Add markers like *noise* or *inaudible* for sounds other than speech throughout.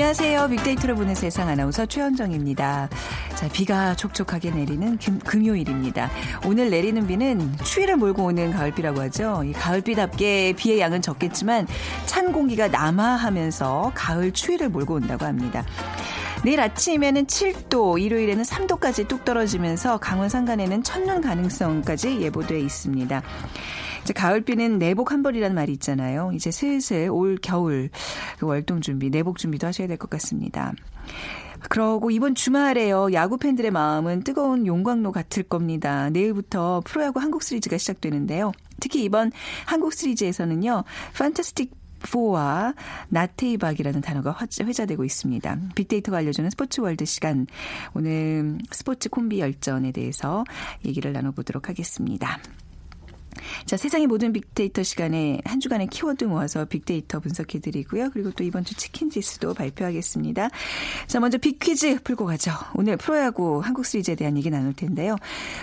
안녕하세요. 빅데이터로 보는 세상 아나운서 최현정입니다. 자, 비가 촉촉하게 내리는 금, 요일입니다 오늘 내리는 비는 추위를 몰고 오는 가을비라고 하죠. 이 가을비답게 비의 양은 적겠지만 찬 공기가 남하하면서 가을 추위를 몰고 온다고 합니다. 내일 아침에는 7도, 일요일에는 3도까지 뚝 떨어지면서 강원 산간에는 첫눈 가능성까지 예보돼 있습니다. 이제 가을비는 내복 한 벌이라는 말이 있잖아요. 이제 슬슬 올 겨울 그 월동 준비, 내복 준비도 하셔야 될 것 같습니다. 그러고 이번 주말에요. 야구 팬들의 마음은 뜨거운 용광로 같을 겁니다. 내일부터 프로야구 한국 시리즈가 시작되는데요. 특히 이번 한국 시리즈에서는요. 판타스틱 4와 나테이박이라는 단어가 회자되고 있습니다. 빅데이터가 알려주는 스포츠 월드 시간. 오늘 스포츠 콤비 열전에 대해서 얘기를 나눠보도록 하겠습니다. 자, 세상의 모든 빅데이터 시간에 한 주간의 키워드 모아서 빅데이터 분석해 드리고요. 그리고 또 이번 주 치킨 지수도 발표하겠습니다. 자, 먼저 빅퀴즈 풀고 가죠. 오늘 프로야구 한국 시리즈에 대한 얘기 나눌 텐데요.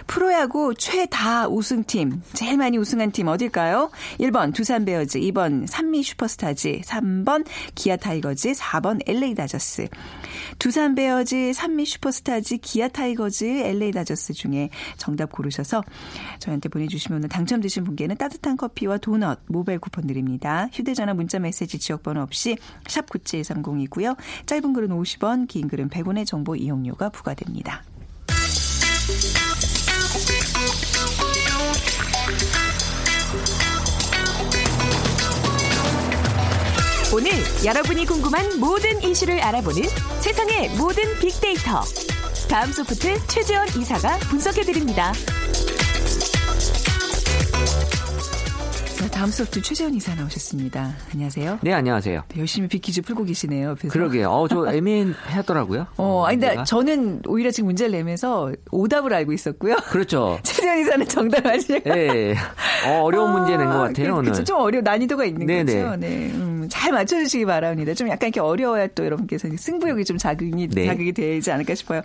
프로야구 최다 우승팀, 제일 많이 우승한 팀 어딜까요? 1번 두산 베어즈, 2번 삼미 슈퍼스타즈, 3번 기아 타이거즈, 4번 LA 다저스. 두산 베어즈, 삼미 슈퍼스타즈, 기아 타이거즈, LA 다저스 중에 정답 고르셔서 저희한테 보내 주시면 오늘 당첨 당첨되신 분께는 따뜻한 커피와 도넛 모바일 쿠폰 드립니다. 휴대전화 문자 메시지 지역번호 없이 샵 9730이고요. 짧은 글은 50원, 긴 글은 100원의 정보 이용료가 부과됩니다. 오늘 여러분이 궁금한 모든 이슈를 알아보는 세상의 모든 빅데이터. 다음 소프트 최재원 이사가 분석해드립니다. 다음 소프트 최재원 이사 나오셨습니다. 안녕하세요. 네, 안녕하세요. 네, 열심히 빅퀴즈 풀고 계시네요. 옆에서. 그러게요. 어, 저 애매하더라고요. *laughs* 어, 아니, 근데 저는 오히려 지금 문제를 내면서 오답을 알고 있었고요. 그렇죠. *laughs* 최재원 이사는 정답을 아시죠? 네. 어, 어려운 아, 문제 낸 것 같아요, 그, 오늘. 그쵸, 좀 어려운 난이도가 있는 네네. 거죠. 네. 음, 잘 맞춰주시기 바랍니다. 좀 약간 이렇게 어려워야 또 여러분께서 승부욕이 좀 자극이, 네. 자극이 되지 않을까 싶어요.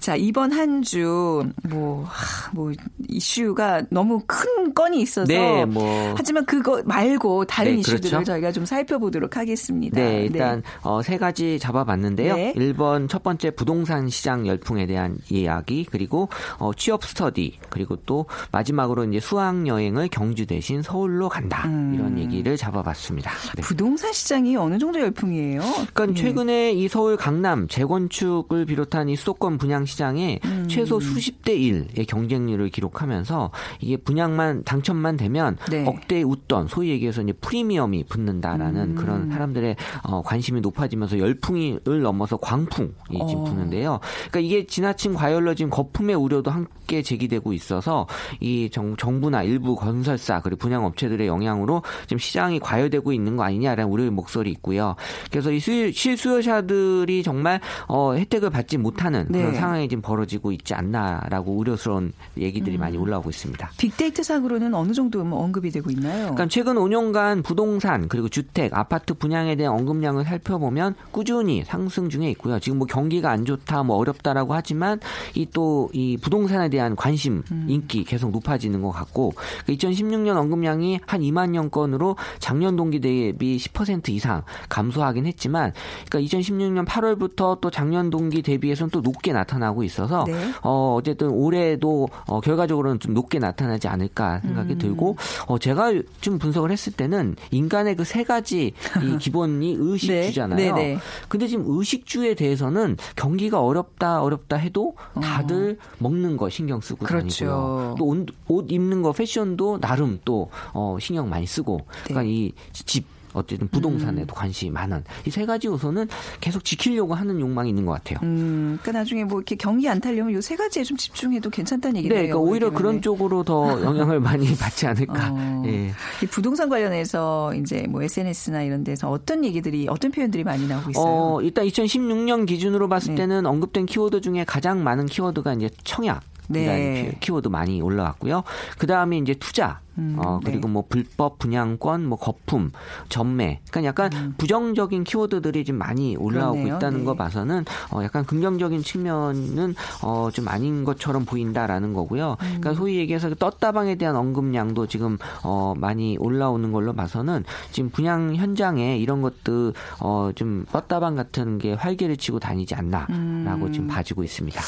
자, 이번 한 주, 뭐, 뭐, 이슈가 너무 큰 건이 있어서. 네, 뭐. 하지만 그 그거 말고 다른 네, 이슈들을 그렇죠? 저희가 좀 살펴보도록 하겠습니다. 네, 일단 네. 어, 세 가지 잡아봤는데요. 네. 1번 첫 번째 부동산 시장 열풍에 대한 이야기, 그리고 어, 취업 스터디, 그리고 또 마지막으로 이제 수학 여행을 경주 대신 서울로 간다 음. 이런 얘기를 잡아봤습니다. 네. 부동산 시장이 어느 정도 열풍이에요? 그러니까 네. 최근에 이 서울 강남 재건축을 비롯한 이 수도권 분양 시장에 음. 최소 수십 대 1의 경쟁률을 기록하면서 이게 분양만 당첨만 되면 네. 억대 웃 붙던 소위 얘기해서 이제 프리미엄이 붙는다라는 음. 그런 사람들의 어, 관심이 높아지면서 열풍을 넘어서 광풍이 지금 어. 부는데요. 그러니까 이게 지나친 과열로 지금 거품의 우려도 함께 제기되고 있어서 이 정, 정부나 일부 건설사 그리고 분양 업체들의 영향으로 지금 시장이 과열되고 있는 거 아니냐라는 우려의 목소리 있고요. 그래서 이 수, 실수요자들이 정말 어, 혜택을 받지 못하는 네. 그런 상황이 지금 벌어지고 있지 않나라고 우려스러운 얘기들이 음. 많이 올라오고 있습니다. 빅데이터상으로는 어느 정도 뭐 언급이 되고 있나요? 그러니까 최근 5년간 부동산 그리고 주택, 아파트 분양에 대한 언급량을 살펴보면 꾸준히 상승 중에 있고요. 지금 뭐 경기가 안 좋다, 뭐 어렵다라고 하지만 이 또이 이 부동산에 대한 관심, 음. 인기 계속 높아지는 것 같고 2016년 그러니까 언급량이 한 2만여 건으로 작년 동기 대비 10% 이상 감소하긴 했지만 그러니까 2016년 8월부터 또 작년 동기 대비해서는 또 높게 나타나고 있어서 네. 어 어쨌든 올해도 어 결과적으로는 좀 높게 나타나지 않을까 생각이 음. 들고 어 제가 좀 분석을 했을 때는 인간의 그 세 가지 이 *laughs* 기본이 의식주잖아요. 네. 네, 네. 근데 지금 의식주에 대해서는 경기가 어렵다 어렵다 해도 다들 어. 먹는 거 신경 쓰고 그렇죠. 다니고요. 또옷 옷 입는 거 패션도 나름 또 어, 신경 많이 쓰고 네. 그러니까 이 집 어쨌든 부동산에도 관심이 많은 이 세 가지 요소는 계속 지키려고 하는 욕망이 있는 것 같아요. 음, 그러니까 나중에 뭐 이렇게 경기 안 타려면 요 세 가지에 좀 집중해도 괜찮다는 네, 얘기네요. 그러니까 오히려 때문에. 그런 쪽으로 더 *laughs* 영향을 많이 받지 않을까. 어. 예. 이 부동산 관련해서 이제 뭐 SNS나 이런 데서 어떤 얘기들이 어떤 표현들이 많이 나오고 있어요. 어, 일단 2016년 기준으로 봤을 네. 때는 언급된 키워드 중에 가장 많은 키워드가 이제 청약. 이라는 네. 키- 키워드 많이 올라왔고요. 그 다음에 이제 투자, 음, 어, 그리고 네. 뭐 불법 분양권, 뭐 거품, 전매. 그러니까 약간 부정적인 키워드들이 좀 많이 올라오고 음. 그렇네요. 있다는 네. 거 봐서는 어, 약간 긍정적인 측면은 어, 좀 아닌 것처럼 보인다라는 거고요. 음. 그러니까 소위 얘기해서 그 떴다방에 대한 언급량도 지금 어, 많이 올라오는 걸로 봐서는 지금 분양 현장에 이런 것들 어, 좀 떴다방 같은 게 활개를 치고 다니지 않나라고 음. 지금 봐지고 있습니다.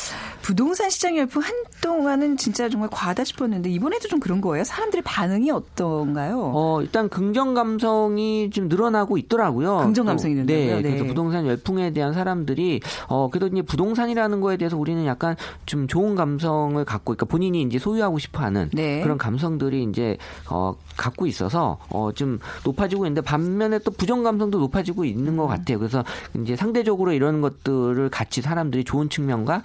부동산 시장 열풍 한동안은 진짜 정말 과하다 싶었는데 이번에도 좀 그런 거예요. 사람들의 반응이 어떤가요? 어, 일단 긍정 감성이 좀 늘어나고 있더라고요. 긍정 또, 감성이 늘어나고요? 네, 네. 그래서 부동산 열풍에 대한 사람들이 어, 그래도 이제 부동산이라는 거에 대해서 우리는 약간 좀 좋은 감성을 갖고, 그러니까 본인이 이제 소유하고 싶어 하는 네. 그런 감성들이 이제 어, 갖고 있어서 어, 좀 높아지고 있는데 반면에 또 부정 감성도 높아지고 있는 음. 것 같아요. 그래서 이제 상대적으로 이런 것들을 같이 사람들이 좋은 측면과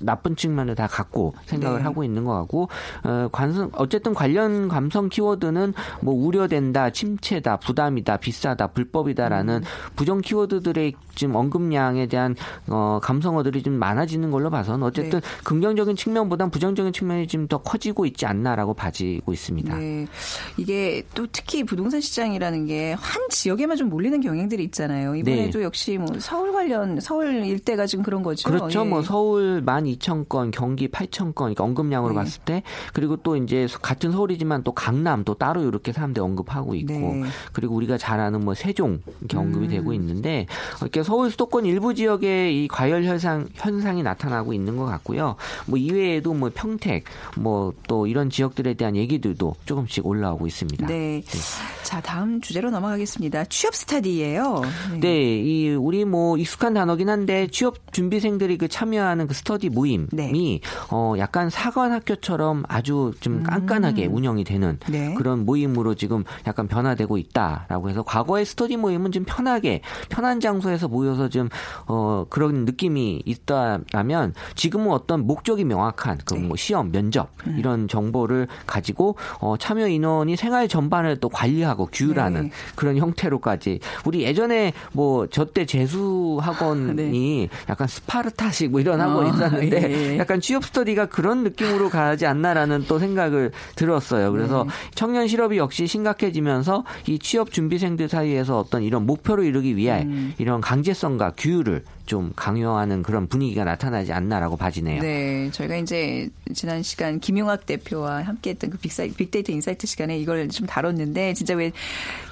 나쁜 측면을 다 갖고 생각을 네. 하고 있는 것 같고 어, 관성 어쨌든 관련 감성 키워드는 뭐 우려된다, 침체다, 부담이다, 비싸다, 불법이다라는 음. 부정 키워드들의 지금 언급량에 대한 어, 감성어들이 좀 많아지는 걸로 봐서는 어쨌든 네. 긍정적인 측면보단 부정적인 측면이 좀더 커지고 있지 않나라고 봐지고 있습니다. 네. 이게 또 특히 부동산 시장이라는 게 한 지역에만 좀 몰리는 경향들이 있잖아요. 이번에도 역시 뭐 서울 관련 서울 일대가 지금 그런 거죠. 그렇죠. 예. 뭐 서울 12,000건, 경기 8,000건, 그러니까 언급량으로 네. 봤을 때 그리고 또 이제 같은 서울이지만 또 강남 또 따로 이렇게 사람들이 언급하고 있고 네. 그리고 우리가 잘 아는 뭐 세종 이렇게 언급이 음. 되고 있는데 이렇게 서울 수도권 일부 지역에 이 과열 현상 현상이 나타나고 있는 것 같고요. 뭐 이외에도 뭐 평택 뭐 또 이런 지역들에 대한 얘기들도 조금씩 올라오고 있습니다. 네. 자, 다음 주제로 넘어가겠습니다. 취업 스타디예요. 네, 이 우리 뭐 익숙한 단어긴 한데 취업 준비생들이 그 참여하는 그 스터디 모임이 네. 어 약간 사관 학교처럼 아주 좀 깐깐하게 운영이 되는 음. 네. 그런 모임으로 지금 약간 변화되고 있다라고 해서 과거의 스터디 모임은 좀 편하게 편한 장소에서 모여서 좀 어 그런 느낌이 있다라면 지금은 어떤 목적이 명확한 그 네. 뭐 시험, 면접 음. 이런 정보를 가지고 어 참여 인원이 생활 전반을 또 관리하고 규율하는 네. 그런 형태로까지 우리 예전에 뭐 저 때 재수 학원이 약간 스파르타식 뭐 이런 학원이 네. 어, 있었는데 예. 약간 취업 스터디가 그런 느낌으로 가지 않나라는 또 생각을 들었어요. 그래서 네. 청년 실업이 역시 심각해지면서 이 취업 준비생들 사이에서 어떤 이런 목표를 이루기 위해 음. 이런 강제성과 규율을 좀 강요하는 그런 분위기가 나타나지 않나라고 봐지네요. 네, 저희가 이제 지난 시간 김용학 대표와 함께했던 그 빅사이, 빅데이터 insight 시간에 이걸 좀 다뤘는데 진짜 왜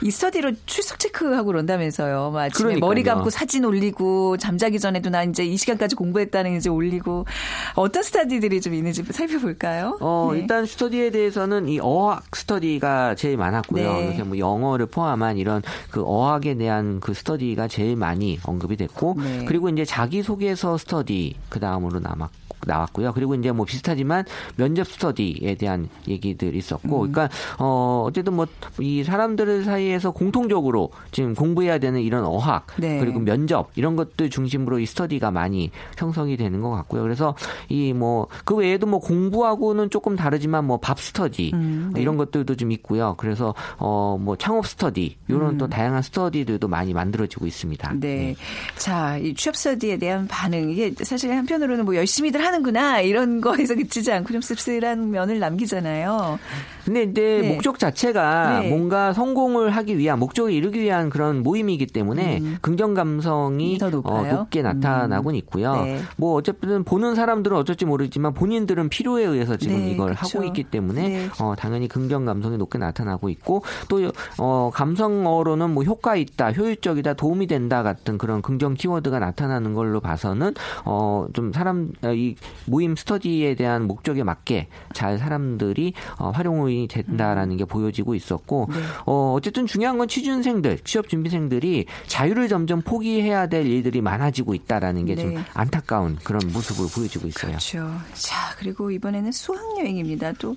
이 스터디로 출석 체크하고 그런다면서요. 막 아침에 그러니까요. 머리 감고 사진 올리고 잠자기 전에도 나 이제 이 시간까지 공부했다는 이제 올리고 어떤 스터디들이 좀 있는지 살펴볼까요? 어, 네. 일단 스터디에 대해서는 이 어학 스터디가 제일 많았고요. 네. 이렇게 뭐 영어를 포함한 이런 그 어학에 대한 그 스터디가 제일 많이 언급이 됐고, 네. 그리고 이제 자기소개서 스터디 그 다음으로 남았 나왔고요. 그리고 이제 뭐 비슷하지만 면접 스터디에 대한 얘기들이 있었고, 음. 그러니까 어 어쨌든 뭐 이 사람들 사이에서 공통적으로 지금 공부해야 되는 이런 어학 네. 그리고 면접 이런 것들 중심으로 이 스터디가 많이 형성이 되는 것 같고요. 그래서 이 뭐 그 외에도 뭐 공부하고는 조금 다르지만 뭐 밥 스터디 음, 네. 이런 것들도 좀 있고요. 그래서 어 뭐 창업 스터디 이런 또 다양한 스터디들도 많이 만들어지고 있습니다. 음. 네. 자, 이 취업 스터디에 대한 반응. 이게 사실 한편으로는 뭐 열심히들 하는구나. 이런 거에서 그치지 *laughs* 않고 좀 씁쓸한 면을 남기잖아요. 근데 이제 네. 목적 자체가 네. 뭔가 성공을 하기 위한 목적을 이루기 위한 그런 모임이기 때문에 긍정 감성이 음. 더 높아요? 어, 높게 나타나곤 있고요. 네. 뭐 어쨌든 보는 사람들은 어쩔지 모르지만 본인들은 필요에 의해서 지금 네, 이걸 그쵸. 하고 있기 때문에 네. 어, 당연히 긍정 감성이 높게 나타나고 있고 또 어, 감성어로는 뭐 효과 있다, 효율적이다, 도움이 된다 같은 그런 긍정 키워드가 나타 나는 걸로 봐서는 어 좀 사람 어, 이 모임 스터디에 대한 목적에 맞게 잘 사람들이 어, 활용이 된다라는 게 보여지고 있었고 네. 어 어쨌든 중요한 건 취준생들, 취업 준비생들이 자유를 점점 포기해야 될 일들이 많아지고 있다라는 게좀 네. 안타까운 그런 모습을 보여주고 있어요. 그렇죠. 자, 그리고 이번에는 수학 여행입니다. 또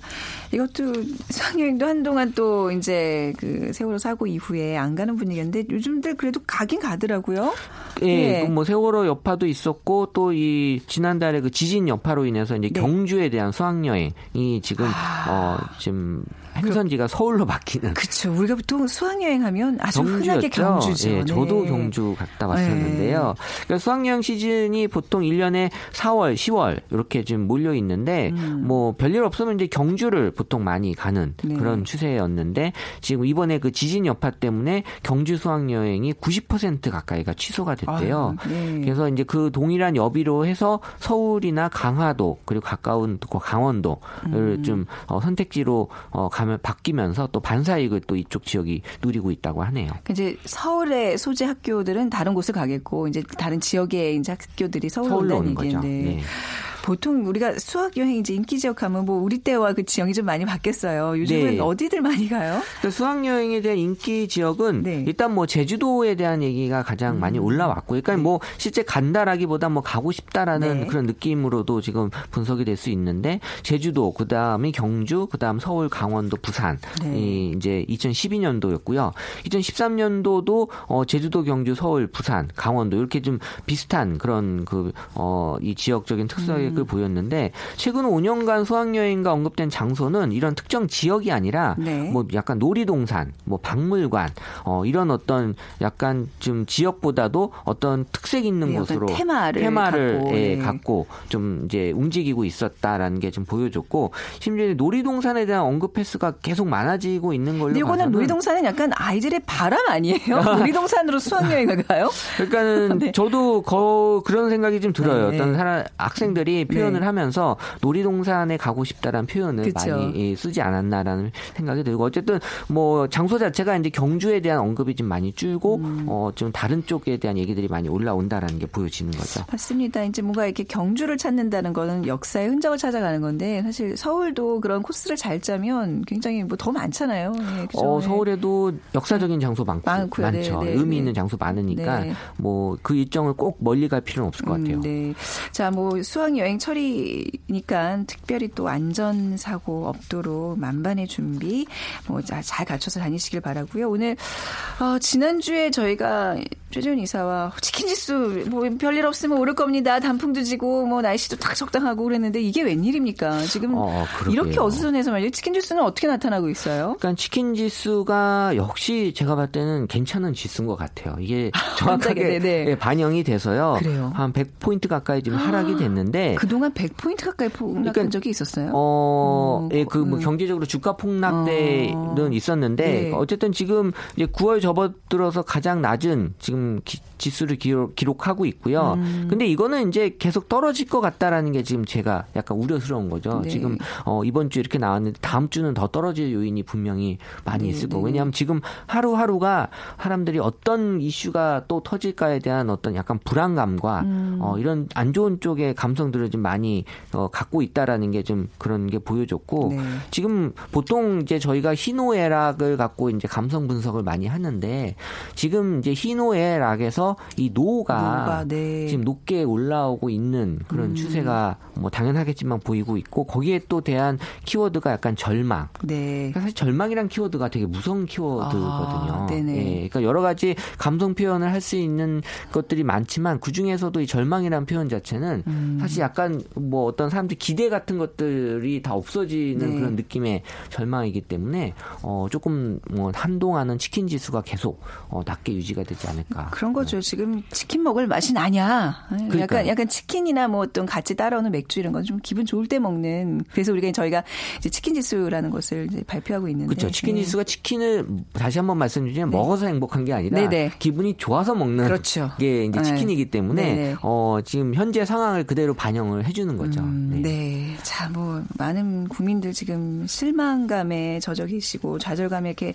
이것도 수학 여행도 한동안 또 이제 그 세월호 사고 이후에 안 가는 분위기였는데 요즘들 그래도 가긴 가더라고요. 예, 예. 그뭐 세 월호 여파도 있었고 또 이 지난달에 그 지진 여파로 인해서 이제 네. 경주에 대한 수학 여행이 지금 어 지금 행선지가 서울로 바뀌는 그렇죠. 우리가 보통 수학여행하면 아주 흔하게 경주였죠. 경주죠. 예, 저도 네. 경주 갔다 왔었는데요. 그러니까 수학여행 시즌이 보통 1년에 4월, 10월 이렇게 지금 몰려 있는데 뭐 별일 없으면 이제 경주를 보통 많이 가는 음. 네. 그런 추세였는데 지금 이번에 그 지진 여파 때문에 경주 수학여행이 90% 가까이가 취소가 됐대요. 아유, 네. 그래서 이제 그 동일한 여비로 해서 서울이나 강화도 그리고 가까운 그 강원도를 음. 좀 어, 선택지로 어, 가면 바뀌면서 또 반사이익을 또 이쪽 지역이 누리고 있다고 하네요. 이제 서울의 소재 학교들은 다른 곳을 가겠고 이제 다른 지역의 이제 학교들이 서울로 오는 거죠. 얘기인데 네. 보통 우리가 수학 여행 이제 인기 지역 하면 뭐 우리 때와 그 지형이 좀 많이 바뀌었어요. 요즘은 네. 어디들 많이 가요? 그러니까 수학 여행에 대한 인기 지역은 네. 음. 일단 뭐 제주도에 대한 얘기가 가장 많이 올라왔고, 그러니까 뭐 실제 간다라기보다 뭐 가고 싶다라는 네. 그런 느낌으로도 지금 분석이 될 수 있는데 제주도, 그 다음에 경주, 그 다음 서울, 강원도, 부산 네. 이 이제 2012년도였고요. 2013년도도 어 제주도, 경주, 서울, 부산, 강원도 이렇게 좀 비슷한 그런 그어이 지역적인 특색을 음. 보였는데 최근 5년간 수학여행과 언급된 장소는 이런 특정 지역이 아니라 네. 뭐 약간 놀이동산, 뭐 박물관, 어 이런 어떤 약간 좀 지역보다도 어떤 특색 있는 네, 곳으로 테마를 갖고, 예, 네. 갖고 좀 이제 움직이고 있었다라는 게 좀 보여줬고 심지어 놀이동산에 대한 언급 횟수가 계속 많아지고 있는 걸로 이거는 놀이동산은 약간 아이들의 바람 아니에요? *laughs* 놀이동산으로 수학여행을 가요? 그러니까는 *laughs* 네. 저도 거 그런 생각이 좀 들어요. 네. 어떤 사람 학생들이 표현을 네. 하면서 놀이동산에 가고 싶다라는 표현을 그쵸. 많이 예, 쓰지 않았나라는 생각이 들고 어쨌든 뭐 장소 자체가 이제 경주에 대한 언급이 좀 많이 줄고 음. 어좀 다른 쪽에 대한 얘기들이 많이 올라온다라는 게 보여지는 거죠. 맞습니다. 이제 뭔가 이렇게 경주를 찾는다는 거는 역사의 흔적을 찾아가는 건데 사실 서울도 그런 코스를 잘 짜면 굉장히 뭐 더 많잖아요. 예, 그죠? 어, 예. 서울에도 역사적인 장소 많고 많고요. 네, 많죠. 네, 의미 네. 있는 장소 많으니까 네. 뭐그 일정을 꼭 멀리 갈 필요는 없을 것 같아요. 음, 네. 자, 뭐 수학 여행 철이니까 특별히 또 안전 사고 없도록 만반의 준비 뭐잘 갖춰서 다니시길 바라고요. 오늘 어, 지난주에 저희가 최재훈 이사와 치킨 지수 뭐 별일 없으면 오를 겁니다. 단풍도 지고 뭐 날씨도 딱 적당하고 그랬는데 이게 웬일입니까? 지금 어. 이렇게 어수선해서 말이죠. 치킨 지수는 어떻게 나타나고 있어요? 그러니까 치킨 지수가 역시 제가 봤을 때는 괜찮은 지수인 것 같아요. 이게 정확하게 깜짝이야. 네네. 예, 반영이 돼서요. 그래요? 한 100포인트 가까이 지금 하락이 됐는데 그동안 100포인트 가까이 폭락한 그러니까, 적이 있었어요? 어, 음, 예, 그뭐 음. 경제적으로 주가 폭락 때는 어. 있었는데 네. 어쨌든 지금 이제 9월 접어들어서 가장 낮은 지금 기- 지수를 기록, 하고 있고요. 음. 근데 이거는 이제 계속 떨어질 것 같다라는 게 지금 제가 약간 우려스러운 거죠. 네. 지금 어, 이번 주 이렇게 나왔는데 다음 주는 더 떨어질 요인이 분명히 많이 네, 있을 네. 거고. 왜냐하면 지금 하루하루가 사람들이 어떤 이슈가 또 터질까에 대한 어떤 약간 불안감과 음. 어, 이런 안 좋은 쪽의 감성들을 좀 많이 어, 갖고 있다라는 게 좀 그런 게 보여줬고 네. 지금 보통 이제 저희가 희노애락을 갖고 이제 감성 분석을 많이 하는데 지금 이제 희노애락에서 이 노가, 노가, 네. 지금 높게 올라오고 있는 그런 음. 추세가 뭐 당연하겠지만 보이고 있고 거기에 또 대한 키워드가 약간 절망. 네. 그러니까 사실 절망이란 키워드가 되게 무서운 키워드거든요. 아. 예, 그러니까 여러 가지 감성 표현을 할 수 있는 것들이 많지만 그 중에서도 이 절망이란 표현 자체는 음. 사실 약간 뭐 어떤 사람들 기대 같은 것들이 다 없어지는 네. 그런 느낌의 절망이기 때문에 어 조금 뭐 한동안은 치킨 지수가 계속 어 낮게 유지가 되지 않을까. 그런 거죠. 지금 치킨 먹을 맛이 나냐. 약간, 그러니까요. 약간 치킨이나 뭐 어떤 같이 따라오는 맥주 이런 건 좀 기분 좋을 때 먹는. 그래서 우리가 저희가 이제 치킨 지수라는 것을 발표하고 있는데. 그렇죠. 치킨 네. 지수가 치킨을 다시 한번 말씀드리면 네. 먹어서 행복한 게 아니라 네네. 기분이 좋아서 먹는 그렇죠. 게 이제 네. 치킨이기 때문에. 어 지금 현재 상황을 그대로 반영 을 해주는 거죠. 음, 네. 네. 자, 뭐, 많은 국민들 지금 실망감에 젖어 계시고 좌절감에 이렇게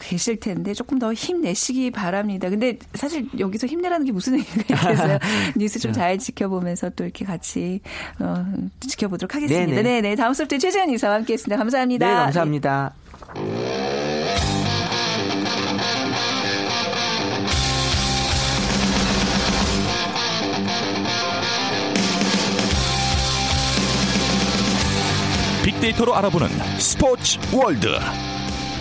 계실 텐데 조금 더 힘내시기 바랍니다. 근데 사실 여기서 힘내라는 게 무슨 의미가 있겠어요? *laughs* 뉴스 좀 잘 지켜보면서 또 이렇게 같이 어, 지켜보도록 하겠습니다. 네네. 네네. 다음 수업 때 최재현 이사와 함께 했습니다. 감사합니다. 네, 감사합니다. 빅데이터로 알아보는 스포츠 월드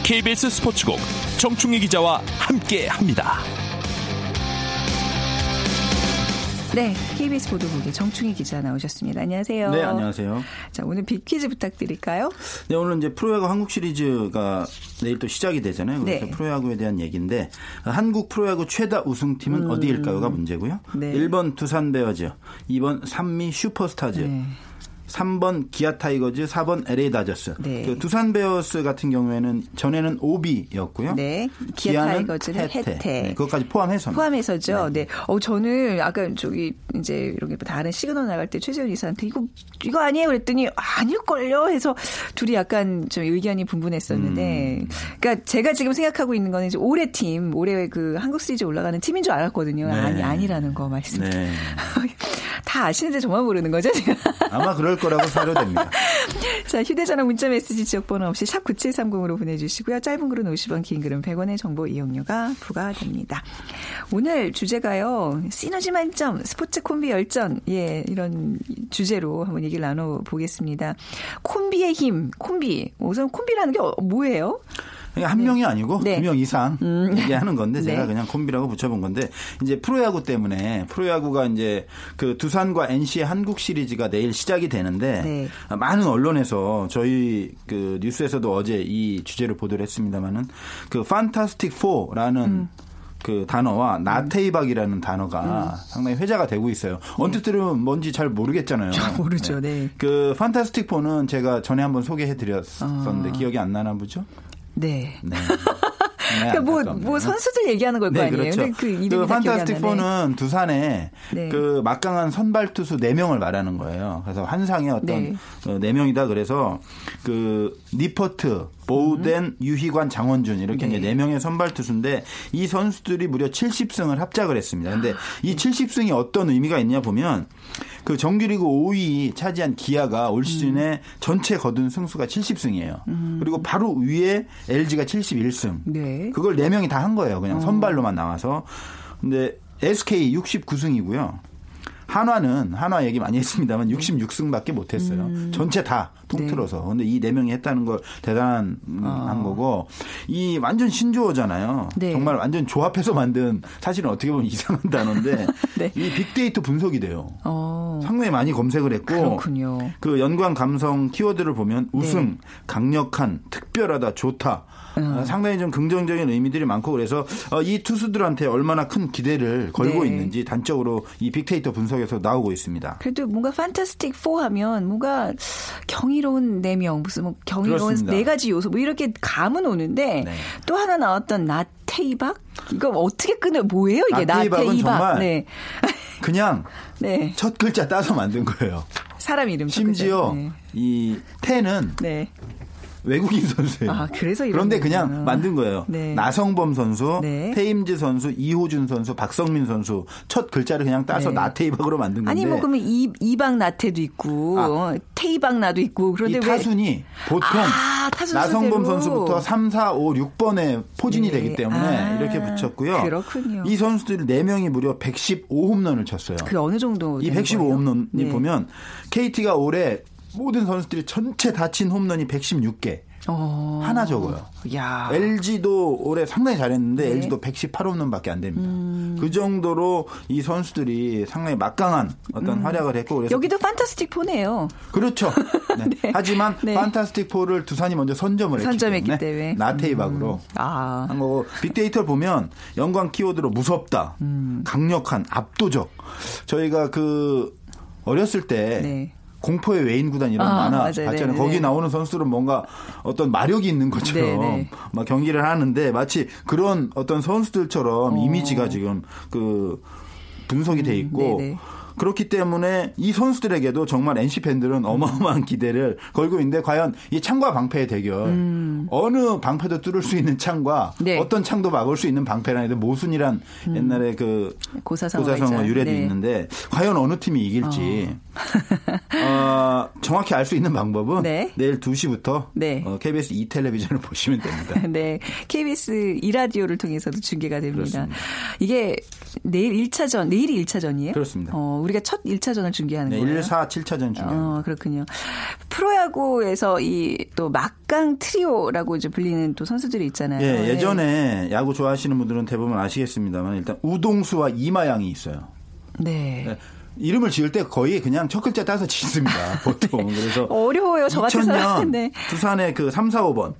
KBS 스포츠국 정충희 기자와 함께 합니다. 네, KBS 보도국의 정충희 기자 나오셨습니다. 안녕하세요. 네, 안녕하세요. 자, 오늘 빅퀴즈 부탁드릴까요? 네, 오늘 이제 프로야구 한국 시리즈가 내일 또 시작이 되잖아요. 그래서 네. 프로야구에 대한 얘기인데 한국 프로야구 최다 우승팀은 어디일까요가 문제고요. 음. 네. 1번 두산 베어즈, 2번 삼미 슈퍼스타즈. 네. 3번 기아 타이거즈, 4번 LA 다저스. 네. 그 두산 베어스 같은 경우에는 전에는 OB였고요. 네. 기아 타이거즈는 해태. 네, 그것까지 포함해서. 포함해서죠. 네. 어 저는 아까 저기 이제 이렇게 다른 시그널 나갈 때 최재원 이사한테 이거 이거 아니에요 그랬더니 아닐 걸요 해서 둘이 약간 좀 의견이 분분했었는데 음. 그러니까 제가 지금 생각하고 있는 거는 이제 올해 팀 올해 그 한국 시리즈 올라가는 팀인 줄 알았거든요. 네. 아니 아니라는 거 말씀. 네. *laughs* 다 아시는데 저만 모르는 거죠, 제가. 아마 그럴 거 라고 사료됩니다. *laughs* 자, 휴대전화 문자 메시지 지역번호 없이 샵 9730으로 보내주시고요. 짧은 글은 50원, 긴 글은 100원의 정보 이용료가 부과됩니다. 오늘 주제가요. 시너지 만점, 스포츠 콤비 열전. 예, 이런 주제로 한번 얘기를 나눠보겠습니다. 콤비의 힘, 콤비. 우선 콤비라는 게 어- 뭐예요? 그러니까 한 명이 아니고 네. 두명 이상 얘기하는 건데 제가 네. 그냥 콤비라고 붙여본 건데 이제 프로야구 때문에 프로야구가 이제 그 두산과 NC의 한국 시리즈가 내일 시작이 되는데 네. 많은 언론에서 저희 그 뉴스에서도 어제 이 주제를 보도를 했습니다만은 그 판타스틱 4라는 음. 그 단어와 나테이박이라는 단어가 상당히 회자가 되고 있어요. 언뜻 들으면 뭔지 잘 모르겠잖아요. 네. 모르죠, 네. 그 판타스틱 4는 제가 전에 한번 소개해 드렸었는데 기억이 안 나나 보죠? 네. *laughs* 네. 그러니까 뭐, 뭐 선수들 얘기하는 걸거 네, 아니에요? 그렇죠. 그안 판타스틱 나네. 4는 두산에 네. 그 막강한 선발 투수 4명을 말하는 거예요. 그래서 한상의 어떤 네. 어, 4명이다 그래서 그 니퍼트, 보우덴, 유희관, 장원준 이렇게 음. 네. 이제 4명의 선발 투수인데 이 선수들이 무려 70승을 합작을 했습니다. 근데 이 70승이 어떤 의미가 있냐 보면 그 정규리그 5위 차지한 기아가 올 시즌에 전체 거둔 승수가 70승이에요. 그리고 바로 위에 LG가 71승. 네. 그걸 4명이 다 한 거예요. 그냥 선발로만 나와서. 근데 SK 69승이고요. 한화는 한화 얘기 많이 했습니다만 66승밖에 못 했어요. 전체 다 통틀어서. 근데 이 네 명이 했다는 걸 대단한 음, 한 거고 이 완전 신조어잖아요. 네. 정말 완전 조합해서 만든 사실은 어떻게 보면 *laughs* 이상한 단어인데 *laughs* 네. 이 빅데이터 분석이 돼요. 어. 상당히 많이 검색을 했고 그렇군요. 그 연관 감성 키워드를 보면 우승, 네. 강력한, 특별하다, 좋다. 음. 어, 상당히 좀 긍정적인 의미들이 많고 그래서 어, 이 투수들한테 얼마나 큰 기대를 걸고 네. 있는지 단적으로 이 빅데이터 분석에서 나오고 있습니다. 그래도 뭔가 판타스틱 4 하면 뭔가 경이로운 네명 무슨 뭐 경이로운 그렇습니다. 네 가지 요소 뭐 이렇게 감은 오는데 네. 또 하나 나왔던 나테이박 이거 어떻게 끊어 뭐예요 이게 정말 네. 그냥 *laughs* 네. 첫 글자 따서 만든 거예요. 사람 이름 첫 심지어. 네. 이 태는 네. 외국인 선수예요. 아, 그래서 그런데 거구나. 그냥 만든 거예요. 네. 나성범 선수, 네. 테임즈 선수, 이호준 선수, 박성민 선수 첫 글자를 그냥 따서 네. 나테이박으로 만든 건데 아니 뭐 그러면 이 이박 나테도 있고 아. 테이박 나도 있고 그런데 이왜 타순이 보통 아, 타순 나성범. 선수부터 3, 4, 5, 6번에 포진이 네. 되기 때문에 아, 이렇게 붙였고요. 그렇군요. 이 선수들 4 명이 무려 115홈런을 쳤어요. 그 어느 정도 이 되는 거예요? 115홈런이 네. 보면 KT가 올해 모든 선수들이 전체 다친 홈런이 116개. 어. 하나 적어요. 야. LG도 올해 상당히 잘했는데 네. 음. LG도 118홈런밖에 안 됩니다. 그 정도로 이 선수들이 상당히 막강한 어떤 활약을 했고 그래서 음. 여기도 판타스틱 폰이에요. 그렇죠. *laughs* 네. 하지만 네. 판타스틱 4를 두산이 먼저 선점을 했기 선점했기 때문에, 때문에. 나테이박으로 아. 한 거고 빅데이터를 보면 연관 키워드로 무섭다, 음. 강력한, 압도적. 저희가 그 어렸을 때 네. 공포의 외인 구단 이런 아, 만화 맞아요. 봤잖아요. 네네. 거기 나오는 선수들은 뭔가 어떤 마력이 있는 것처럼 네네. 막 경기를 하는데 마치 그런 어떤 선수들처럼 어. 이미지가 지금 그 분석이 돼 있고 네네. 그렇기 때문에 이 선수들에게도 정말 NC 팬들은 어마어마한 기대를 걸고 있는데 과연 이 창과 방패의 대결 어느 방패도 뚫을 수 있는 창과 음. 네. 어떤 창도 막을 수 있는 방패라는 게 모순이란 옛날에 그 고사성어. 유래도 네. 있는데 과연 어느 팀이 이길지 어, 정확히 알 수 있는 방법은 네. 내일 2시부터 네. 어, KBS 2 텔레비전을 *laughs* 보시면 됩니다. *laughs* 네. KBS 이라디오를 통해서도 중계가 됩니다. 그렇습니다. 이게 내일 1차전, 내일이 1차전이에요? 그렇습니다. 어, 우리가 첫 1차전을 중계하는 네, 거예요. 1, 4, 7차전 중에 어, 그렇군요. 프로야구에서 이 또 막강 트리오라고 이제 불리는 또 선수들이 있잖아요. 예, 예전에 야구 좋아하시는 분들은 대부분 아시겠습니다만 일단 우동수와 이마양이 있어요. 네. 네. 이름을 지을 때 거의 그냥 첫 글자 따서 짓습니다. *laughs* 보통. 그래서 어려워요, 저 같은 2000년 사람. 네. 두산의 그 3, 4, 5번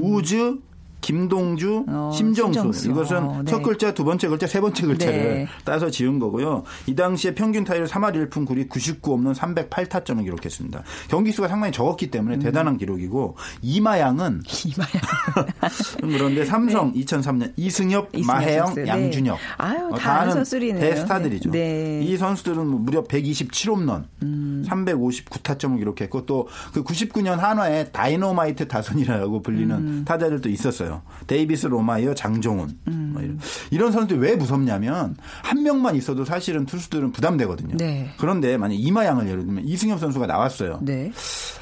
우즈 김동주, 어, 심정수. 심정수. 이것은 어, 네. 첫 글자, 두 번째 글자, 세 번째 글자를 네. 따서 지은 거고요. 이 당시에 평균 타율 3할 1푼 9리 99 없는 308타점을 기록했습니다. 경기 수가 상당히 적었기 때문에 음. 대단한 기록이고 이마양은 *laughs* 그런데 삼성 2003년 이승엽, 이승엽 마해영, 선수. 네. 양준혁. 아유, 어, 다 아는 선수들이네요. 대스타들이죠. 네. 이 선수들은 뭐 무려 127홈런, 음. 359타점을 기록했고 또 그 99년 한화에 다이너마이트 타선이라고 불리는 음. 타자들도 있었어요. 데이비스 로마이어, 장종훈. 음. 뭐 이런. 이런 선수들이 왜 무섭냐면 한 명만 있어도 사실은 투수들은 부담되거든요. 네. 그런데 만약 이마양을 예를 들면 이승엽 선수가 나왔어요. 네.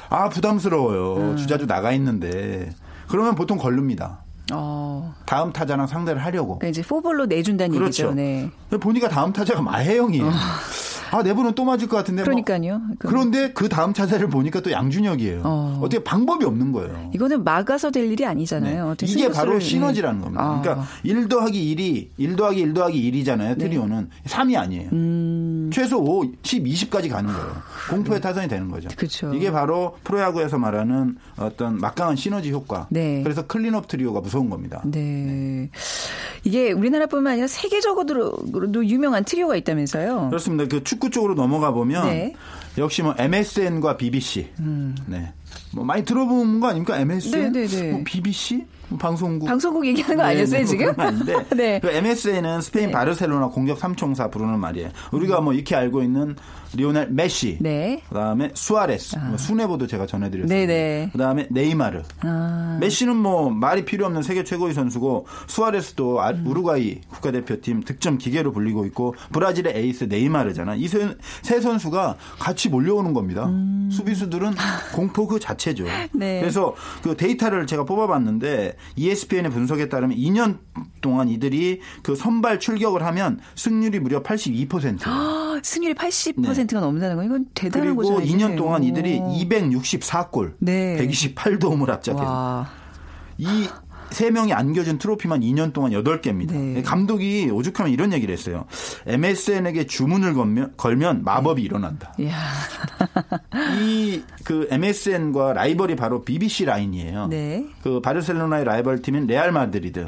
아 부담스러워요. 음. 주자주 나가 있는데 그러면 보통 걸릅니다. 어. 다음 타자랑 상대를 하려고. 그러니까 이제 포볼로 내준다는 그렇죠. 얘기죠. 네. 보니까 다음 타자가 마혜영이에요. *laughs* 아, 내부는 또 맞을 것 같은데. 뭐. 그러니까요. 그- 그런데 그 다음 타자를 보니까 또 양준혁이에요. 어. 어. 떻게 방법이 없는 거예요. 이거는 막아서 될 일이 아니잖아요. 네. 이게 바로 네. 시너지라는 겁니다. 아. 그러니까 1 더하기 1이 1 더하기 1 더하기 1이잖아요. 트리오는 3이 아니에요. 음. 최소 5, 10, 20까지 가는 거예요. 공포의 타선이 되는 거죠. 그쵸. 이게 바로 프로야구에서 말하는 어떤 막강한 시너지 효과. 네. 그래서 클린업 트리오가 무서운 겁니다. 네. 이게 우리나라뿐만 아니라 세계적으로도 유명한 트리오가 있다면서요. 그렇습니다. 그 축구 쪽으로 넘어가 보면 네. 역시 뭐 MSN과 BBC. 네. 뭐 많이 들어본 거 아닙니까? MSN? 음. 네, 네, 네. 뭐 BBC? 뭐 방송국. 방송국 얘기하는 거 네, 아니었어요, 네, 뭐 지금? 아닌데. *laughs* 네. 그 MSN은 스페인 네. 바르셀로나 공격 삼총사 부르는 말이에요. 우리가 뭐 이렇게 알고 있는 리오넬 메시. 네. 그다음에 수아레스. 뭐 수네보도 제가 전해드렸습니다. 네네. 그다음에 네이마르. 아. 메시는 뭐 말이 필요 없는 세계 최고의 선수고 수아레스도 아- 우루과이 국가대표팀 득점 기계로 불리고 있고 브라질의 에이스 네이마르잖아. 이 세 선수가 같이 몰려오는 겁니다. 수비수들은 공포 그 자체죠. 음. 네. 그래서 그 데이터를 제가 뽑아봤는데 ESPN의 분석에 따르면 2년 동안 이들이 그 선발 출격을 하면 승률이 무려 82%. 승률이 80%가 넘는다는 건 이건 대단한 네. 그리고 거죠. 2년 동안 이들이 264골, 네. 128도움을 합작해요. 와. 이 세 명이 안겨준 트로피만 2년 동안 8개입니다. 네. 감독이 오죽하면 이런 얘기를 했어요. MSN에게 주문을 걸면, 걸면 마법이 일어난다. 이야. *laughs* 이 그 MSN과 라이벌이 바로 BBC 라인이에요. 네. 그 바르셀로나의 라이벌 팀인 레알 마드리드.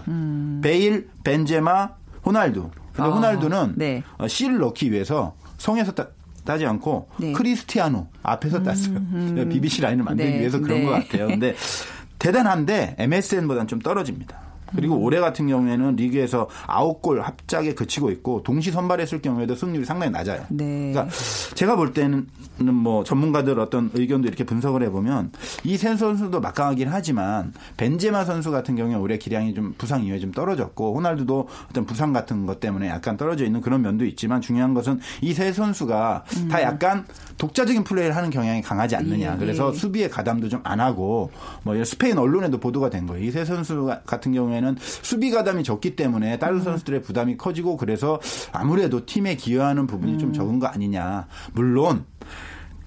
베일, 벤제마, 호날두. 근데 아, 호날두는 네. 어, C를 넣기 위해서 성에서 따, 따지 않고 네. 크리스티아누 앞에서 땄어요. *laughs* BBC 라인을 만들기 네, 위해서 그런 네. 것 같아요. 근데 *laughs* 대단한데 MSN보다는 좀 떨어집니다. 그리고 음. 올해 같은 경우에는 리그에서 9골 합작에 그치고 있고 동시 선발했을 경우에도 승률이 상당히 낮아요. 네. 그러니까 제가 볼 때는 뭐 전문가들 어떤 의견도 이렇게 분석을 해보면 이세 선수도 막강하긴 하지만 벤제마 선수 같은 경우에 올해 기량이 좀 부상 이후에 좀 떨어졌고 호날두도 어떤 부상 같은 것 때문에 약간 떨어져 있는 그런 면도 있지만 중요한 것은 이 세 선수가 다 약간 독자적인 플레이를 하는 경향이 강하지 않느냐. 음. 예, 그래서 예. 수비에 가담도 좀 안 하고 뭐 스페인 언론에도 보도가 된 거예요. 이 세 선수 같은 경우에 는 수비 가담이 적기 때문에 음. 다른 선수들의 부담이 커지고 그래서 아무래도 팀에 기여하는 부분이 음. 좀 적은 거 아니냐. 물론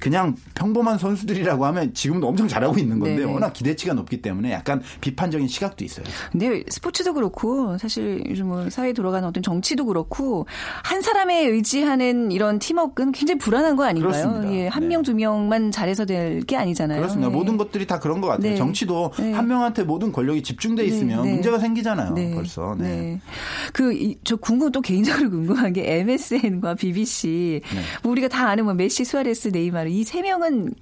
그냥 평범한 선수들이라고 하면 지금도 엄청 잘하고 있는 건데 네네. 워낙 기대치가 높기 때문에 약간 비판적인 시각도 있어요. 근데 스포츠도 그렇고 사실 요즘 뭐 사회에 돌아가는 어떤 정치도 그렇고 한 사람에 의지하는 이런 팀워크는 굉장히 불안한 거 아닌가요? 그렇습니다. 예, 한 네. 명두 명만 잘해서 될 게 아니잖아요. 그렇습니다. 예. 모든 것들이 다 그런 것 같아요. 네. 정치도 네. 한 명한테 모든 권력이 집중돼 있으면 네, 네. 문제가 생기잖아요. 네. 벌써. 네. 그, 이- 저 궁금, 또 개인적으로 궁금한 게 *laughs* MSN과 BBC. 네. 뭐 우리가 다 아는 뭐 메시, 수아레스, 네이마르 이 세 명은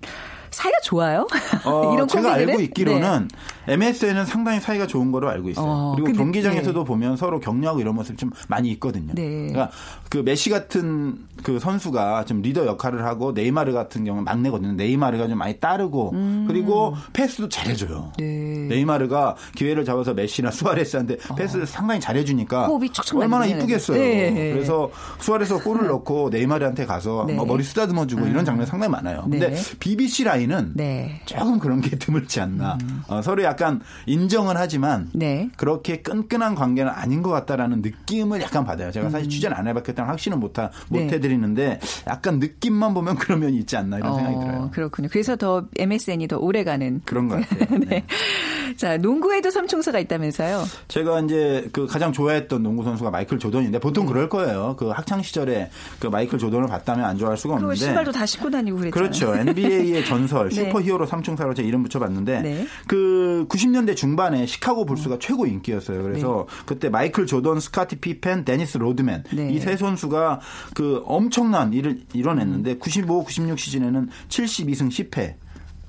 사이가 좋아요? 어, *laughs* 이런 제가 콤비들은? 알고 있기로는 MSN은 상당히 사이가 좋은 거로 알고 있어요. 어, 그리고 근데- 경기장에서도 보면 서로 격려하고 이런 모습 좀 많이 있거든요. 네. 그러니까 그 메시 같은 그 선수가 좀 리더 역할을 하고 네이마르 같은 경우는 막내거든요. 네이마르가 좀 많이 따르고 그리고 패스도 잘해줘요. 네. 네이마르가 기회를 잡아서 메시나 수아레스한테 패스를 상당히 잘해주니까 얼마나. 이쁘겠어요. 네. 그래서 수아레스가 골을 넣고 네이마르한테 가서 네. 뭐 머리 쓰다듬어주고 이런 장면 상당히 많아요. 근데 네. BBC 라 인은 네. 조금 그런 게 *laughs* 드물지 않나. 어, 서로 약간 인정은 하지만 네. 그렇게 끈끈한 관계는 아닌 것 같다라는 느낌을 약간 받아요. 제가 사실 취재는 안 해봤기 때문에 확신은 못, 하, 못 음. 네. 해드리는데 약간 느낌만 보면 *laughs* 그런 면이 있지 않나 이런 생각이 들어요. 어, 그렇군요. 그래서 더 MSN이 더 오래 가는. 그런 것 *laughs* 같아요. 네. 자, 농구에도 삼총사가 있다면서요? 제가 이제 그 가장 좋아했던 농구 선수가 마이클 조던인데 보통 그럴 거예요. 그 학창 시절에 그 마이클 조던을 봤다면 안 좋아할 수가 없는데. 신발도 다 신고 다니고 그랬잖아요. 그렇죠. NBA의 전설, 네. 슈퍼히어로 삼총사로 제가 이름 붙여봤는데 네. 그 90년대 중반에 시카고 불스가 최고 인기였어요. 그래서 그때 마이클 조던, 스카티 피펜, 데니스 로드맨 네. 이 세 선수가 그 엄청난 일을 이뤄냈는데 95, 96 시즌에는 72승 10패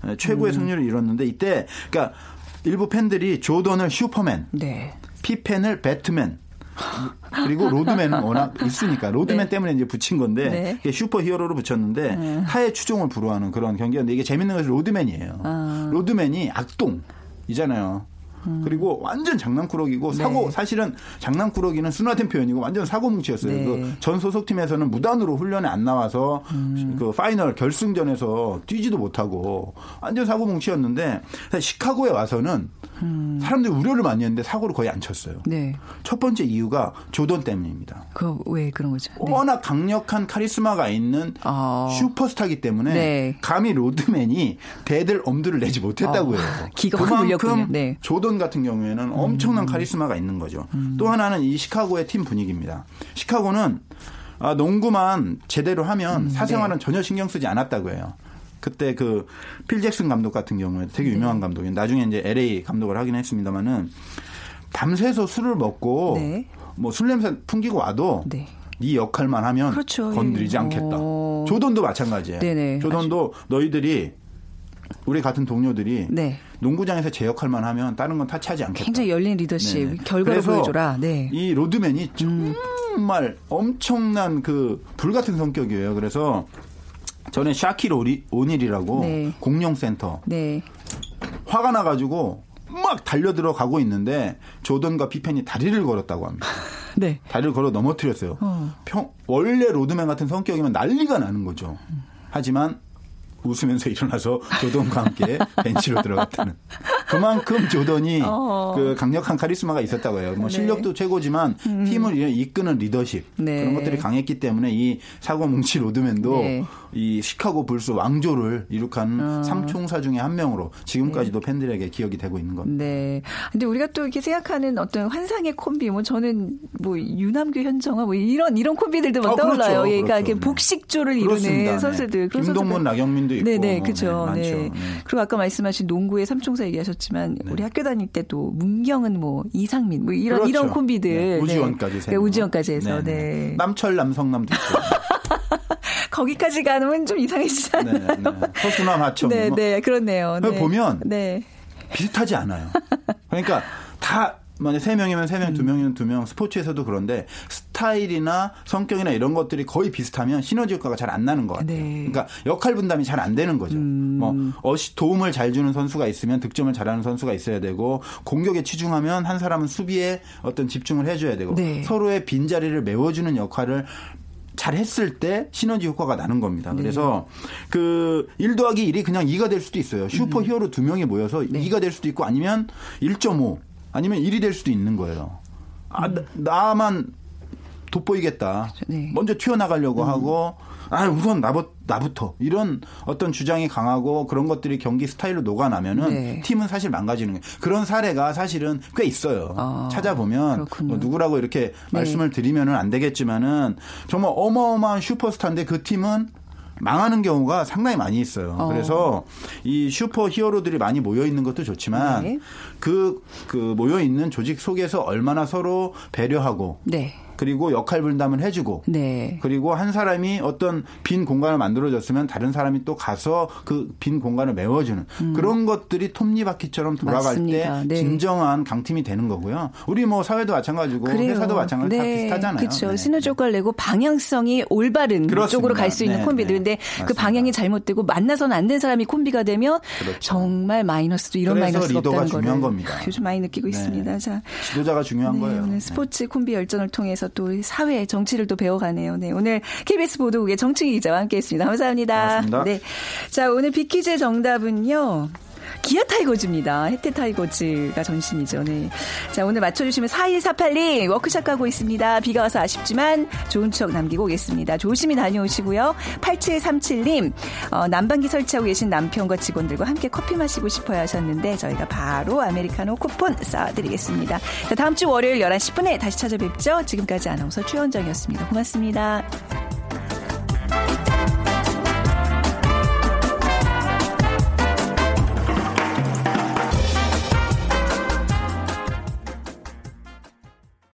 음. 최고의 승률을 이뤘는데 이때 그러니까 일부 팬들이 조던을 슈퍼맨, 네. 피펜을 배트맨 *laughs* 그리고 로드맨은 워낙 있으니까 로드맨 네. 때문에 이제 붙인 건데 네. 슈퍼 히어로로 붙였는데 타의 추종을 불허하는 그런 경기였는데 이게 재밌는 것이 로드맨이에요. 아. 로드맨이 악동이잖아요. 음. 그리고 완전 장난꾸러기고 사고 사실은 장난꾸러기는 순화된 표현이고 완전 사고 뭉치였어요. 네. 그전 소속팀에서는 무단으로 훈련에 안 나와서 음. 그 파이널 결승전에서 뛰지도 못하고 완전 사고 뭉치였는데 시카고에 와서는 사람들이 우려를 많이 했는데 사고를 거의 안 쳤어요. 음. 네. 첫 번째 이유가 조던 때문입니다. 그 왜 그런 거죠? 네. 워낙 강력한 카리스마가 있는 아. 슈퍼스타기 때문에 네. 감히 로드맨이 대들 엄두를 내지 못했다고 해요. 아, *laughs* 기가 확 물렸군요. 네. 음. 조던 같은 경우에는 엄청난 카리스마가 있는 거죠. 또 하나는 이 시카고의 팀 분위기입니다. 시카고는 아, 농구만 제대로 하면 음, 사생활은 네. 전혀 신경 쓰지 않았다고 해요. 그때 그 필 잭슨 감독 같은 경우에 네. 되게 유명한 감독이에요. 나중에 이제 LA 감독을 하긴 했습니다만은 밤새서 술을 먹고 네. 뭐술 냄새 풍기고 와도 네. 네 역할만 하면 그렇죠. 건드리지 예. 않겠다. 어. 조던도 마찬가지예요. 네네. 조던도 너희들이 우리 같은 동료들이 네. 농구장에서 제 역할만 하면 다른 건 타치하지 않겠다. 굉장히 열린 리더십, 네네. 결과를 보여줘라. 네. 이 로드맨이 정말 엄청난 그 불같은 성격이에요. 그래서 저는 샤킬 오리, 오닐이라고 네. 공룡센터 네. 화가 나가지고 막 달려들어 가고 있는데 조던과 피펜이 다리를 걸었다고 합니다. *laughs* 네. 다리를 걸어 넘어뜨렸어요. 어. 평, 원래 로드맨 같은 성격이면 난리가 나는 거죠. 하지만 웃으면서 일어나서 조던과 함께 벤치로 들어갔다는. 그만큼 조던이 어. 그 강력한 카리스마가 있었다고 해요. 뭐 네. 실력도 최고지만 팀을 이끄는 리더십 네. 그런 것들이 강했기 때문에 이 사고 뭉치 로드맨도 네. 이 시카고 불스 왕조를 이룩한 어. 삼총사 중에 한 명으로 지금까지도 팬들에게 기억이 되고 있는 겁니다. 네. 근데 우리가 또 이렇게 생각하는 어떤 환상의 콤비, 뭐 저는 뭐 유남규 현정아 뭐 이런 이런 콤비들도 막 아, 그렇죠. 떠올라요. 예, 그러니까 그렇죠. 복식조를 이루는. 네. 선수들. 김동문. 나경민 도 있고. 네네, 뭐, 그렇죠. 네, 네. 네. 그리고 아까 말씀하신 농구의 삼총사 얘기하셨지만 우리 학교 다닐 때도 문경은 뭐 이상민 뭐 이런 그렇죠. 이런 콤비들. 네, 우지원까지 네. 세 네, 명. 우지원까지 해서. 네, 네. 네. 남철 남성남도 있고. *laughs* 거기까지 가면 좀 이상해지잖아요. 네, 네. 서수남 하청. 네, 뭐 네, 그렇네요. 네. 보면 네. 비슷하지 않아요. 그러니까 다 만약 세 명이면 세 명, 두 명이면 두 명. 스포츠에서도 그런데 스타일이나 성격이나 이런 것들이 거의 비슷하면 시너지 효과가 잘 안 나는 것 같아요. 네. 음. 그러니까 역할 분담이 잘 안 되는 거죠. 뭐 어시 도움을 잘 주는 선수가 있으면 득점을 잘하는 선수가 있어야 되고 공격에 치중하면 한 사람은 수비에 어떤 집중을 해줘야 되고 네. 서로의 빈 자리를 메워주는 역할을 잘 했을 때 시너지 효과가 나는 겁니다. 네. 그래서 그1 더하기 1이 그냥 2가 될 수도 있어요. 슈퍼 히어로 두 명이 모여서 네. 2가 될 수도 있고 아니면 1.5 아니면 1이 될 수도 있는 거예요. 아, 나- 나만 돋보이겠다. 네. 먼저 튀어나가려고 하고 아 우선 나부, 나부터 이런 어떤 주장이 강하고 그런 것들이 경기 스타일로 녹아나면은 네. 팀은 사실 망가지는 거예요. 그런 사례가 사실은 꽤 있어요. 아, 찾아보면. 뭐 누구라고 이렇게 네. 말씀을 드리면은 안 되겠지만은 정말 어마어마한 슈퍼스타인데 그 팀은 망하는 경우가 상당히 많이 있어요. 어. 그래서 이 슈퍼 히어로들이 많이 모여 있는 것도 좋지만 네. 그, 그 모여 있는 조직 속에서 얼마나 서로 배려하고 네. 그리고 역할 분담을 해주고 네. 그리고 한 사람이 어떤 빈 공간을 만들어줬으면 다른 사람이 또 가서 그 빈 공간을 메워주는 그런 것들이 톱니바퀴처럼 돌아갈 음. 맞습니다. 때 네. 진정한 강팀이 되는 거고요. 우리 뭐 사회도 마찬가지고 회사도 마찬가지 다 비슷하잖아요. 그렇죠. 네. 시너지 효과를 내고 방향성이 올바른 그렇습니다. 쪽으로 갈 수 있는 네, 콤비들인데 네. 그. 방향이 잘못되고 만나서는 안된 사람이 콤비가 되면 그렇죠. 정말 마이너스도 이런 마이너스가 없다는 중요한 거를 겁니다. 요즘 많이 느끼고 네. 있습니다. 자, 지도자가 중요한 네, 거예요. 네. 스포츠 콤비 열전을 통해서 또 사회 정치를 또 배워가네요. 네, 오늘 KBS 보도국의 정충희 기자와 함께했습니다. 감사합니다. 고맙습니다. 네, 자 오늘 비키즈 정답은요. 기아 타이거즈입니다. 해태 타이거즈가 전신이죠. 네. 자, 오늘 맞춰주시면 4148님 워크샵 가고 있습니다. 비가 와서 아쉽지만 좋은 추억 남기고 오겠습니다. 조심히 다녀오시고요. 8737님, 어, 난방기 설치하고 계신 남편과 직원들과 함께 커피 마시고 싶어요 하셨는데 저희가 바로 아메리카노 쿠폰 쏴드리겠습니다. 자, 다음 주 월요일 11시 10분에 다시 찾아뵙죠. 지금까지 아나운서 최원정이었습니다. 고맙습니다.